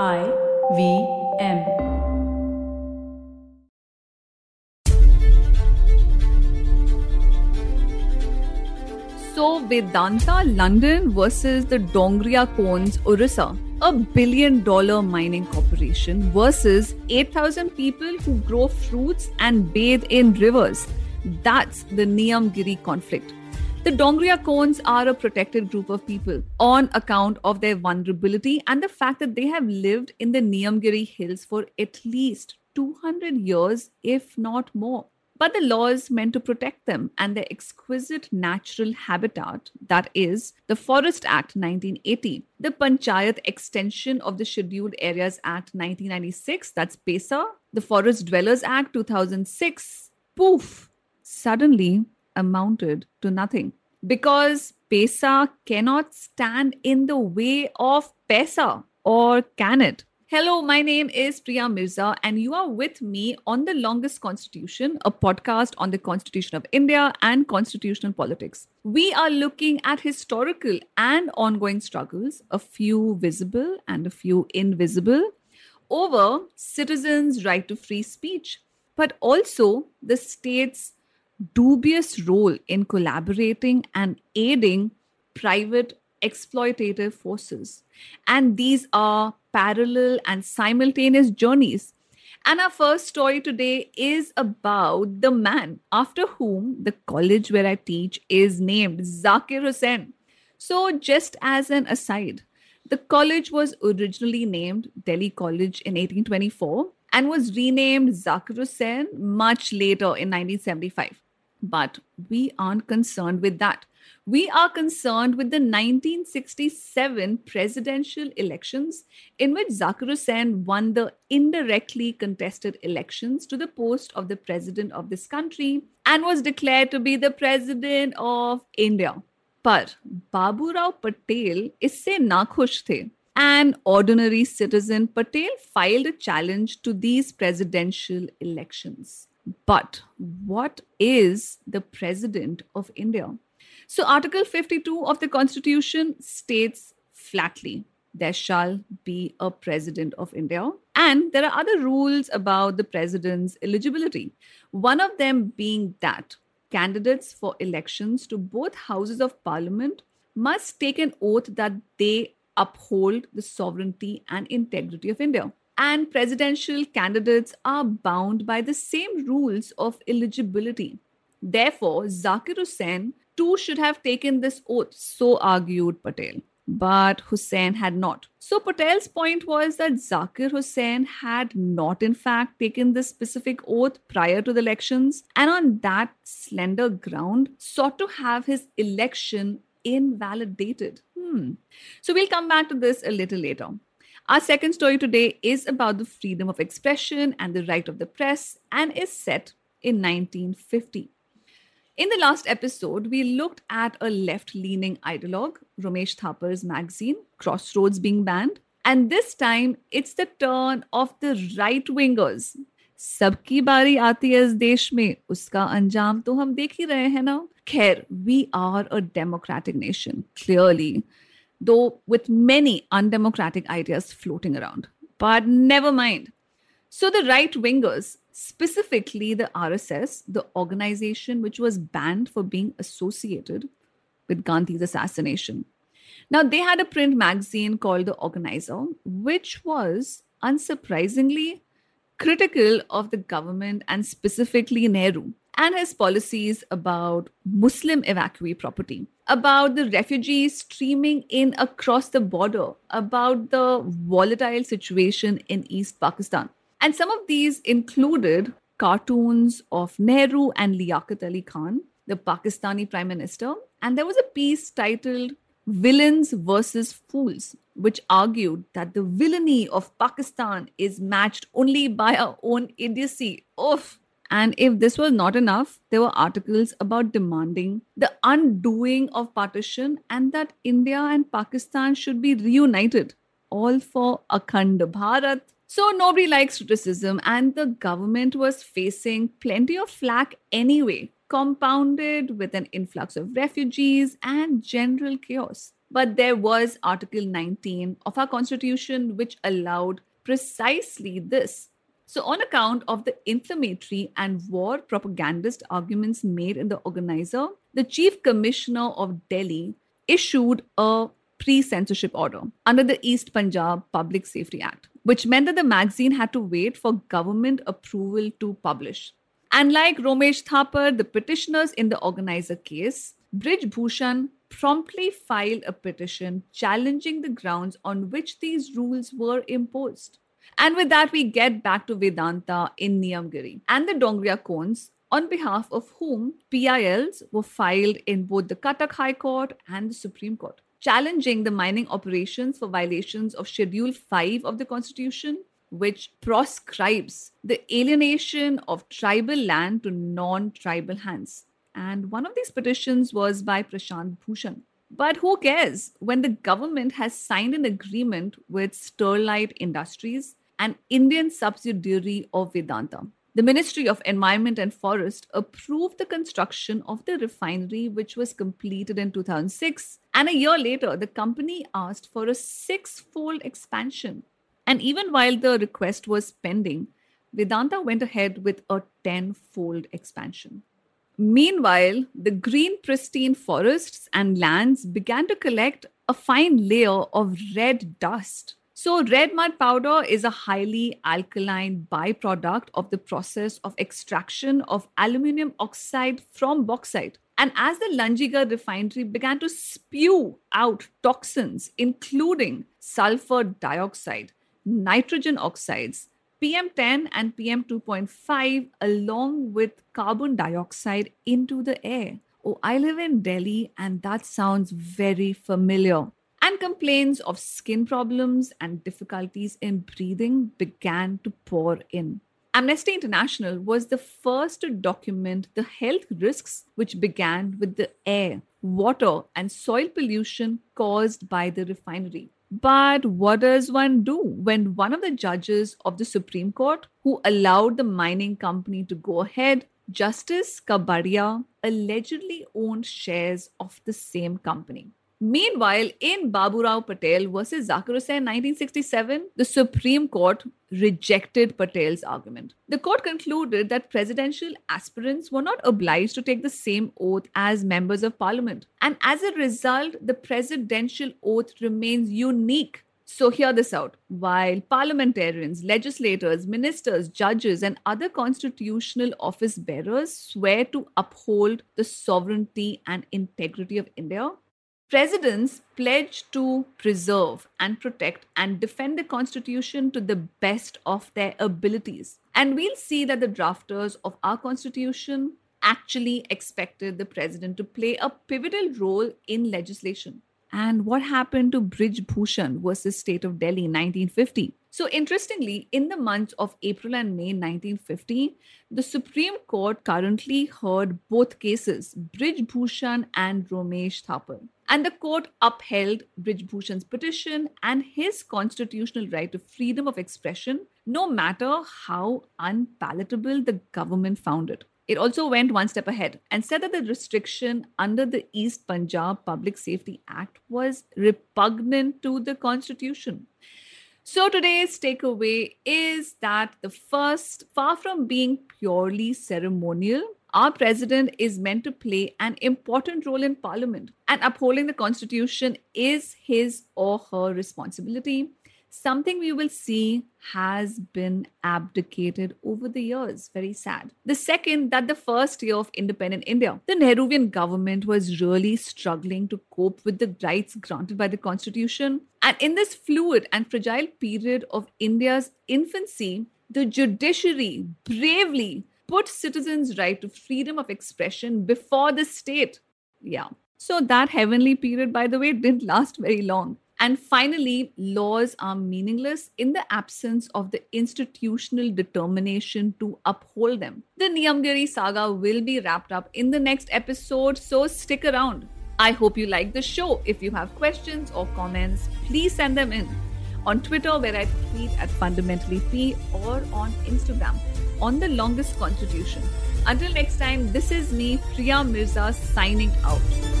I V M. So, Vedanta London versus the Dongria Kondhs Orissa, a billion dollar mining corporation versus 8,000 people who grow fruits and bathe in rivers. That's the Niyamgiri conflict. The Dongria Kondhs are a protected group of people on account of their vulnerability and the fact that they have lived in the Niyamgiri hills for at least 200 years, if not more. But the laws meant to protect them and their exquisite natural habitat, that is, the Forest Act 1980, the Panchayat Extension of the Scheduled Areas Act 1996, that's PESA, the Forest Dwellers Act 2006, poof, suddenly amounted to nothing because pesa cannot stand in the way of pesa or can it Hello, my name is Priya Mirza, and you are with me on The Longest Constitution, a podcast on the Constitution of India and constitutional politics. We are looking at historical and ongoing struggles, a few visible and a few invisible, over citizens' right to free speech, but also the state's dubious role in collaborating and aiding private exploitative forces. And these are parallel and simultaneous journeys. And our first story today is about the man after whom the college where I teach is named Zakir Hussain. So, just as an aside, the college was originally named Delhi College in 1824 and was renamed Zakir Hussain much later in 1975. But we aren't concerned with that. We are concerned with the 1967 presidential elections, in which Zakir Hussain won the indirectly contested elections to the post of the president of this country and was declared to be the president of India. Babu Rao Patel isse nakhush the. An ordinary citizen, Patel filed a challenge to these presidential elections. But what is the president of India? So, Article 52 of the Constitution states flatly there shall be a president of India. And there are other rules about the president's eligibility. One of them being that candidates for elections to both houses of parliament must take an oath that they uphold the sovereignty and integrity of India and presidential candidates are bound by the same rules of eligibility. Therefore, Zakir Hussain too should have taken this oath, so argued Patel. But Hussain had not. So Patel's point was that Zakir Hussain had not, in fact, taken this specific oath prior to the elections, and on that slender ground, sought to have his election invalidated. Hmm. So we'll come back to this a little later. Our second story today is about the freedom of expression and the right of the press and is set in 1950. In the last episode, we looked at a left leaning ideologue, Romesh Thapar's magazine, Crossroads, being banned. And this time, it's the turn of the right wingers. Sabki बारी aati hai इस desh में Uska अंजाम to hum dekhi rahe रहे na? Khair, we are a democratic nation, clearly though with many undemocratic ideas floating around. But never mind. So, the right wingers, specifically the RSS, the organization which was banned for being associated with Gandhi's assassination. Now, they had a print magazine called The Organizer, which was unsurprisingly critical of the government and specifically Nehru and his policies about Muslim evacuee property, about the refugees streaming in across the border, about the volatile situation in East Pakistan. And some of these included cartoons of Nehru and Liaquat Ali Khan, the Pakistani Prime Minister. And there was a piece titled Villains versus Fools, which argued that the villainy of Pakistan is matched only by our own idiocy. Oof. And if this was not enough, there were articles about demanding the undoing of partition and that India and Pakistan should be reunited, all for Akhand Bharat. So nobody likes criticism, and the government was facing plenty of flack anyway, compounded with an influx of refugees and general chaos. But there was Article 19 of our constitution which allowed precisely this. So, on account of the inflammatory and war propagandist arguments made in the organizer, the Chief Commissioner of Delhi issued a pre censorship order under the East Punjab Public Safety Act, which meant that the magazine had to wait for government approval to publish. And like Romesh Thapar, the petitioners in the organizer case, Brij Bhushan promptly filed a petition challenging the grounds on which these rules were imposed. And with that, we get back to Vedanta in Niyamgiri and the Dongria Kondhs, on behalf of whom PILs were filed in both the Cuttack High Court and the Supreme Court, challenging the mining operations for violations of Schedule 5 of the Constitution, which proscribes the alienation of tribal land to non tribal hands. And one of these petitions was by Prashant Bhushan. But who cares when the government has signed an agreement with Sterlite Industries, an Indian subsidiary of Vedanta? The Ministry of Environment and Forest approved the construction of the refinery, which was completed in 2006. And a year later, the company asked for a six fold expansion. And even while the request was pending, Vedanta went ahead with a tenfold expansion. Meanwhile, the green, pristine forests and lands began to collect a fine layer of red dust. So, red mud powder is a highly alkaline byproduct of the process of extraction of aluminium oxide from bauxite. And as the Lanjigarh refinery began to spew out toxins, including sulfur dioxide, nitrogen oxides, PM10 and PM2.5, along with carbon dioxide, into the air. Oh, I live in Delhi, and that sounds very familiar. And complaints of skin problems and difficulties in breathing began to pour in. Amnesty International was the first to document the health risks which began with the air, water, and soil pollution caused by the refinery. But what does one do when one of the judges of the Supreme Court who allowed the mining company to go ahead, Justice Kapadia, allegedly owned shares of the same company? Meanwhile, in Baburao Patel versus Zakir Hussain 1967, the Supreme Court rejected Patel's argument. The court concluded that presidential aspirants were not obliged to take the same oath as members of parliament. And as a result, the presidential oath remains unique. So, hear this out. While parliamentarians, legislators, ministers, judges, and other constitutional office bearers swear to uphold the sovereignty and integrity of India, Presidents pledge to preserve and protect and defend the Constitution to the best of their abilities. And we'll see that the drafters of our Constitution actually expected the president to play a pivotal role in legislation. And what happened to Brij Bhushan versus State of Delhi 1950? So, interestingly, in the months of April and May 1950, the Supreme Court currently heard both cases, Brij Bhushan and Romesh Thapar. And the court upheld Brij Bhushan's petition and his constitutional right to freedom of expression, no matter how unpalatable the government found it. It also went one step ahead and said that the restriction under the East Punjab Public Safety Act was repugnant to the constitution. So today's takeaway is that the first, far from being purely ceremonial, our president is meant to play an important role in parliament, and upholding the constitution is his or her responsibility. Something we will see has been abdicated over the years. Very sad. The second, that the first year of independent India, the Nehruvian government was really struggling to cope with the rights granted by the constitution. And in this fluid and fragile period of India's infancy, the judiciary bravely put citizens' right to freedom of expression before the state. Yeah. So that heavenly period, by the way, didn't last very long. And finally, laws are meaningless in the absence of the institutional determination to uphold them. The Niyamgiri saga will be wrapped up in the next episode, so stick around. I hope you like the show. If you have questions or comments, please send them in on Twitter, where I tweet at fundamentally P, or on Instagram on the longest constitution. Until next time, this is me, Priya Mirza, signing out.